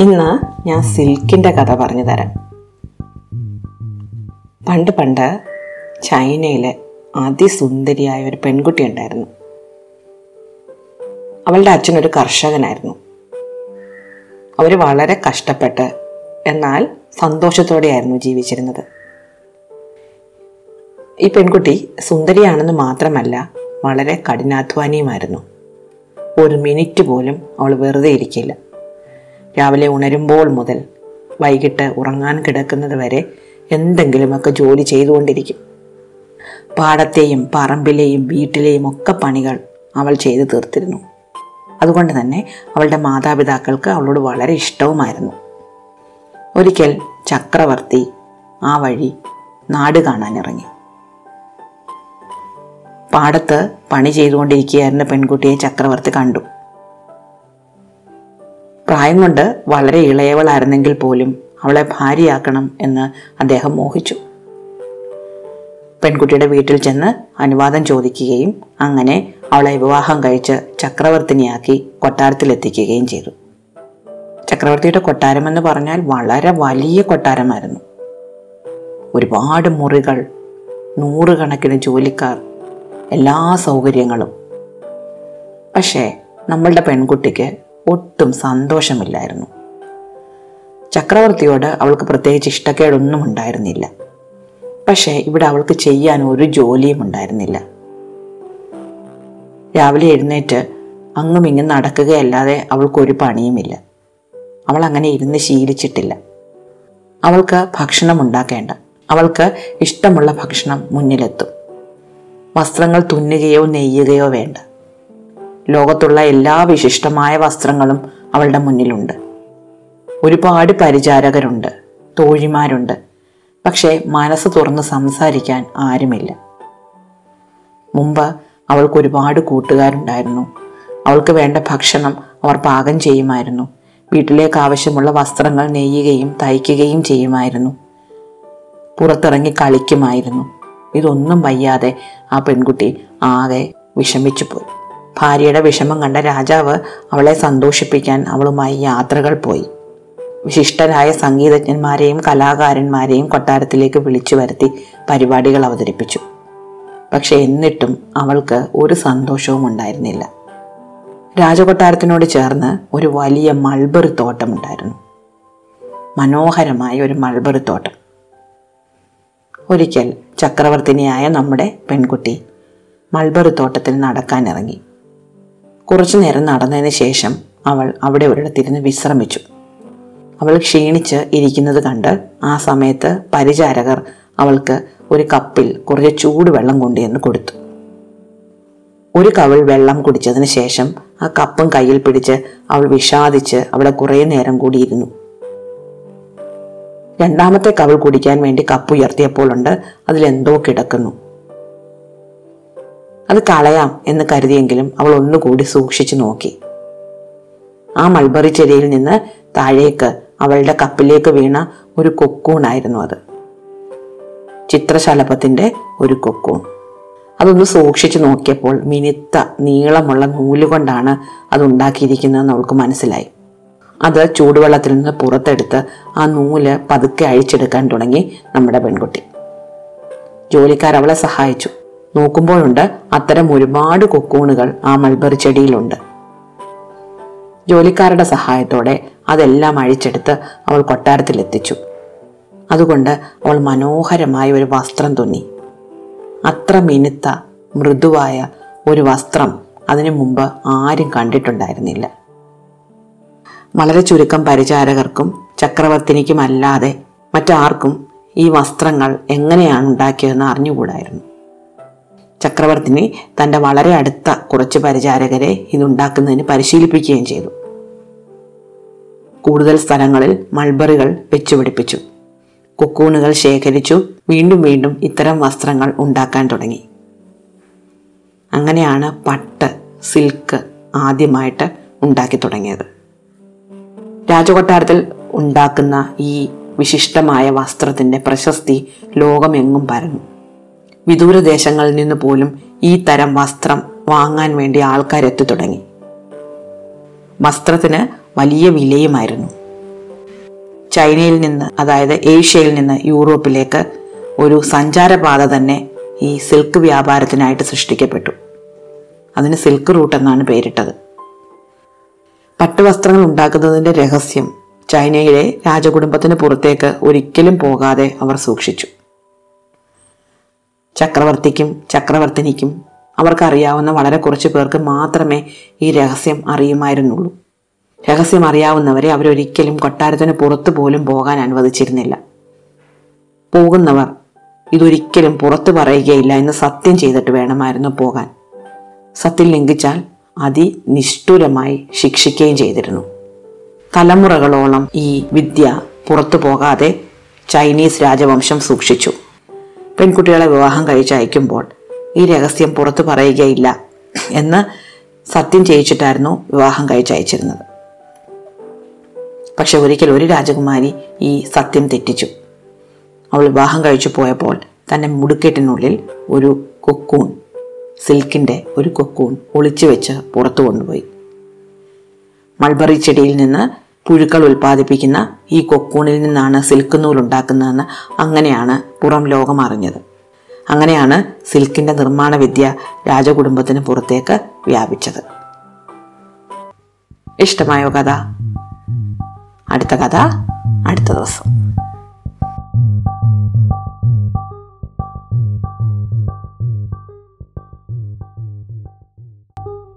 ഇന്ന് ഞാൻ സിൽക്കിന്റെ കഥ പറഞ്ഞു തരാം. പണ്ട് പണ്ട് ചൈനയിലെ അതിസുന്ദരിയായ ഒരു പെൺകുട്ടി ഉണ്ടായിരുന്നു. അവളുടെ അച്ഛനൊരു കർഷകനായിരുന്നു. അവർ വളരെ കഷ്ടപ്പെട്ട് എന്നാൽ സന്തോഷത്തോടെയായിരുന്നു ജീവിച്ചിരുന്നത്. ഈ പെൺകുട്ടി സുന്ദരിയാണെന്ന് മാത്രമല്ല വളരെ കഠിനാധ്വാനിയുമായിരുന്നു. ഒരു മിനിറ്റ് പോലും അവൾ വെറുതെ ഇരിക്കില്ല. രാവിലെ ഉണരുമ്പോൾ മുതൽ വൈകിട്ട് ഉറങ്ങാൻ കിടക്കുന്നത് വരെ എന്തെങ്കിലുമൊക്കെ ജോലി ചെയ്തുകൊണ്ടിരിക്കും. പാടത്തെയും പറമ്പിലെയും വീട്ടിലെയും ഒക്കെ പണികൾ അവൾ ചെയ്തു തീർത്തിരുന്നു. അതുകൊണ്ട് തന്നെ അവളുടെ മാതാപിതാക്കൾക്ക് അവളോട് വളരെ ഇഷ്ടവുമായിരുന്നു. ഒരിക്കൽ ചക്രവർത്തി ആ വഴി നാട് കാണാനിറങ്ങി. പാടത്ത് പണി ചെയ്തുകൊണ്ടിരിക്കുകയായിരുന്ന പെൺകുട്ടിയെ ചക്രവർത്തി കണ്ടു. പ്രായം കൊണ്ട് വളരെ ഇളയവളായിരുന്നെങ്കിൽ പോലും അവളെ ഭാര്യയാക്കണം എന്ന് അദ്ദേഹം മോഹിച്ചു. പെൺകുട്ടിയുടെ വീട്ടിൽ ചെന്ന് അനുവാദം ചോദിക്കുകയും അങ്ങനെ അവളെ വിവാഹം കഴിച്ച് ചക്രവർത്തിനിയാക്കി കൊട്ടാരത്തിലെത്തിക്കുകയും ചെയ്തു. ചക്രവർത്തിയുടെ കൊട്ടാരം എന്ന് പറഞ്ഞാൽ വളരെ വലിയ കൊട്ടാരമായിരുന്നു. ഒരുപാട് മുറികൾ നൂറുകണക്കിന് ജോലിക്കാർ എല്ലാ സൗകര്യങ്ങളും. പക്ഷേ നമ്മളുടെ പെൺകുട്ടിക്ക് ഒട്ടും സന്തോഷമില്ലായിരുന്നു. ചക്രവർത്തിയോട് അവൾക്ക് പ്രത്യേകിച്ച് ഇഷ്ടക്കേടൊന്നും ഉണ്ടായിരുന്നില്ല. പക്ഷേ ഇവിടെ അവൾക്ക് ചെയ്യാൻ ഒരു ജോലിയും ഉണ്ടായിരുന്നില്ല. രാവിലെ എഴുന്നേറ്റ് അങ്ങും ഇങ്ങും നടക്കുകയല്ലാതെ അവൾക്കൊരു പണിയുമില്ല. അവൾ അങ്ങനെ ഇരുന്ന് ശീലിച്ചിട്ടില്ല. അവൾക്ക് ഭക്ഷണം ഉണ്ടാക്കേണ്ട. അവൾക്ക് ഇഷ്ടമുള്ള ഭക്ഷണം മുന്നിലെത്തും. വസ്ത്രങ്ങൾ തുന്നുകയോ നെയ്യുകയോ വേണ്ട. ലോകത്തുള്ള എല്ലാ വിശിഷ്ടമായ വസ്ത്രങ്ങളും അവളുടെ മുന്നിലുണ്ട്. ഒരുപാട് പരിചാരകരുണ്ട് തോഴിമാരുണ്ട്. പക്ഷേ മനസ്സ് തുറന്ന് സംസാരിക്കാൻ ആരുമില്ല. മുമ്പ് അവൾക്ക് ഒരുപാട് കൂട്ടുകാരുണ്ടായിരുന്നു. അവൾക്ക് വേണ്ട ഭക്ഷണം അവർ പാകം ചെയ്യുമായിരുന്നു. വീട്ടിലേക്ക് ആവശ്യമുള്ള വസ്ത്രങ്ങൾ നെയ്യുകയും തയ്ക്കുകയും ചെയ്യുമായിരുന്നു. പുറത്തിറങ്ങി കളിക്കുമായിരുന്നു. ഇതൊന്നും വയ്യാതെ ആ പെൺകുട്ടി ആകെ വിഷമിച്ചു പോയി. ഭാര്യയുടെ വിഷമം കണ്ട രാജാവ് അവളെ സന്തോഷിപ്പിക്കാൻ അവളുമായി യാത്രകൾ പോയി. വിശിഷ്ടരായ സംഗീതജ്ഞന്മാരെയും കലാകാരന്മാരെയും കൊട്ടാരത്തിലേക്ക് വിളിച്ചു വരുത്തി പരിപാടികൾ അവതരിപ്പിച്ചു. പക്ഷെ എന്നിട്ടും അവൾക്ക് ഒരു സന്തോഷവും ഉണ്ടായിരുന്നില്ല. രാജകൊട്ടാരത്തിനോട് ചേർന്ന് ഒരു വലിയ മൾബറി തോട്ടമുണ്ടായിരുന്നു. മനോഹരമായ ഒരു മൾബറി തോട്ടം. ഒരിക്കൽ ചക്രവർത്തിനിയായ നമ്മുടെ പെൺകുട്ടി മൾബറി തോട്ടത്തിൽ നടക്കാനിറങ്ങി കുറച്ചു നേരം നടന്നതിന് ശേഷം അവൾ അവിടെ ഒരിടത്തിരുന്ന് വിശ്രമിച്ചു. അവൾ ക്ഷീണിച്ച് ഇരിക്കുന്നത് കണ്ട് ആ സമയത്ത് പരിചാരകർ അവൾക്ക് ഒരു കപ്പിൽ കുറച്ച് ചൂടുവെള്ളം കൊണ്ടുവന്ന് കൊടുത്തു. ഒരു കവിൾ വെള്ളം കുടിച്ചതിന് ശേഷം ആ കപ്പും കയ്യിൽ പിടിച്ച് അവൾ വിഷാദിച്ച് അവിടെ കുറേ നേരം കൂടിയിരുന്നു. രണ്ടാമത്തെ കവിൾ കുടിക്കാൻ വേണ്ടി കപ്പ് ഉയർത്തിയപ്പോഴുണ്ട് അതിലെന്തോ കിടക്കുന്നു. അത് കളയാം എന്ന് കരുതിയെങ്കിലും അവൾ ഒന്നുകൂടി സൂക്ഷിച്ചു നോക്കി. ആ മൾബറി ചെടിയിൽ നിന്ന് താഴേക്ക് അവളുടെ കപ്പിലേക്ക് വീണ ഒരു കൊക്കൂണായിരുന്നു അത്. ചിത്രശലഭത്തിന്റെ ഒരു കൊക്കൂൺ. അതൊന്ന് സൂക്ഷിച്ചു നോക്കിയപ്പോൾ മിനുത്ത നീളമുള്ള നൂലുകൊണ്ടാണ് അത് ഉണ്ടാക്കിയിരിക്കുന്നതെന്ന് അവൾക്ക് മനസ്സിലായി. അത് ചൂടുവെള്ളത്തിൽ നിന്ന് പുറത്തെടുത്ത് ആ നൂൽ പതുക്കെ അഴിച്ചെടുക്കാൻ തുടങ്ങി നമ്മുടെ പെൺകുട്ടി. ജോലിക്കാർ അവളെ സഹായിച്ചു. നോക്കുമ്പോഴുണ്ട് അത്തരം ഒരുപാട് കൊക്കൂണുകൾ ആ മൾബറി ചെടിയിലുണ്ട്. ജോലിക്കാരുടെ സഹായത്തോടെ അതെല്ലാം അഴിച്ചെടുത്ത് അവൾ കൊട്ടാരത്തിലെത്തിച്ചു അതുകൊണ്ട് അവൾ മനോഹരമായ ഒരു വസ്ത്രം തുന്നി. അത്ര മിനുത്ത മൃദുവായ ഒരു വസ്ത്രം അതിനു മുമ്പ് ആരും കണ്ടിട്ടുണ്ടായിരുന്നില്ല. വളരെ ചുരുക്കം പരിചാരകർക്കും ചക്രവർത്തിനിക്കുമല്ലാതെ മറ്റാർക്കും ഈ വസ്ത്രങ്ങൾ എങ്ങനെയാണ് ഉണ്ടാക്കിയതെന്ന് അറിഞ്ഞുകൂടായിരുന്നു. ചക്രവർത്തിനി തന്റെ വളരെ അടുത്ത കുറച്ച് പരിചാരകരെ ഇതുണ്ടാക്കുന്നതിന് പരിശീലിപ്പിക്കുകയും ചെയ്തു. കൂടുതൽ സ്ഥലങ്ങളിൽ മൾബറികൾ വെച്ചുപിടിപ്പിച്ചു. കൊക്കൂണുകൾ ശേഖരിച്ചു. വീണ്ടും വീണ്ടും ഇത്തരം വസ്ത്രങ്ങൾ ഉണ്ടാക്കാൻ തുടങ്ങി. അങ്ങനെയാണ് പട്ട് സിൽക്ക് ആദ്യമായിട്ട് ഉണ്ടാക്കി തുടങ്ങിയത്. രാജകൊട്ടാരത്തിൽ ഉണ്ടാക്കുന്ന ഈ വിശിഷ്ടമായ വസ്ത്രത്തിന്റെ പ്രശസ്തി ലോകമെങ്ങും പരന്നു. വിദൂരദേശങ്ങളിൽ നിന്ന് പോലും ഈ തരം വസ്ത്രം വാങ്ങാൻ വേണ്ടി ആൾക്കാരെത്തി തുടങ്ങി. വസ്ത്രത്തിന് വലിയ വിലയുമായിരുന്നു. ചൈനയിൽ നിന്ന് അതായത് ഏഷ്യയിൽ നിന്ന് യൂറോപ്പിലേക്ക് ഒരു സഞ്ചാരപാത തന്നെ ഈ സിൽക്ക് വ്യാപാരത്തിനായിട്ട് സൃഷ്ടിക്കപ്പെട്ടു. അതിന് സിൽക്ക് റൂട്ട് എന്നാണ് പേരിട്ടത്. പട്ടുവസ്ത്രങ്ങൾ ഉണ്ടാക്കുന്നതിന്റെ രഹസ്യം ചൈനയിലെ രാജകുടുംബത്തിന് പുറത്തേക്ക് ഒരിക്കലും പോകാതെ അവർ സൂക്ഷിച്ചു. ചക്രവർത്തിക്കും ചക്രവർത്തിനിക്കും അവർക്കറിയാവുന്ന വളരെ കുറച്ച് പേർക്ക് മാത്രമേ ഈ രഹസ്യം അറിയുമായിരുന്നുള്ളൂ. രഹസ്യം അറിയാവുന്നവരെ അവരൊരിക്കലും കൊട്ടാരത്തിന് പുറത്തു പോലും പോകാൻ അനുവദിച്ചിരുന്നില്ല. പോകുന്നവർ ഇതൊരിക്കലും പുറത്തു പറയുകയില്ല എന്ന് സത്യം ചെയ്തിട്ട് വേണമായിരുന്നു പോകാൻ. സത്യം ലംഘിച്ചാൽ അതിനിഷ്ഠുരമായി ശിക്ഷിക്കുകയും ചെയ്തിരുന്നു. തലമുറകളോളം ഈ വിദ്യ പുറത്തു പോകാതെ ചൈനീസ് രാജവംശം സൂക്ഷിച്ചു. പെൺകുട്ടികളെ വിവാഹം കഴിച്ചയക്കുമ്പോൾ ഈ രഹസ്യം പുറത്തു പറയുകയില്ല എന്ന് സത്യം ചെയ്യിച്ചിട്ടായിരുന്നു വിവാഹം കഴിച്ചയച്ചിരുന്നത്. പക്ഷെ ഒരിക്കൽ ഒരു രാജകുമാരി ഈ സത്യം തെറ്റിച്ചു. അവൾ വിവാഹം കഴിച്ചു പോയപ്പോൾ തന്റെ മുടുക്കെട്ടിനുള്ളിൽ ഒരു കൊക്കൂൺ സിൽക്കിന്റെ ഒരു കൊക്കൂൺ ഒളിച്ചു വെച്ച് പുറത്തു കൊണ്ടുപോയി. മൾബറി ചെടിയിൽ നിന്ന് പുഴുക്കൾ ഉൽപ്പാദിപ്പിക്കുന്ന ഈ കൊക്കൂണിൽ നിന്നാണ് സിൽക്ക് നൂൽ ഉണ്ടാക്കുന്നതെന്ന് അങ്ങനെയാണ് പുറം ലോകം അറിഞ്ഞത്. അങ്ങനെയാണ് സിൽക്കിന്റെ നിർമ്മാണ വിദ്യ രാജകുടുംബത്തിന് പുറത്തേക്ക് വ്യാപിച്ചത്. ഇഷ്ടമായോ കഥ? അടുത്ത കഥ അടുത്ത ദിവസം.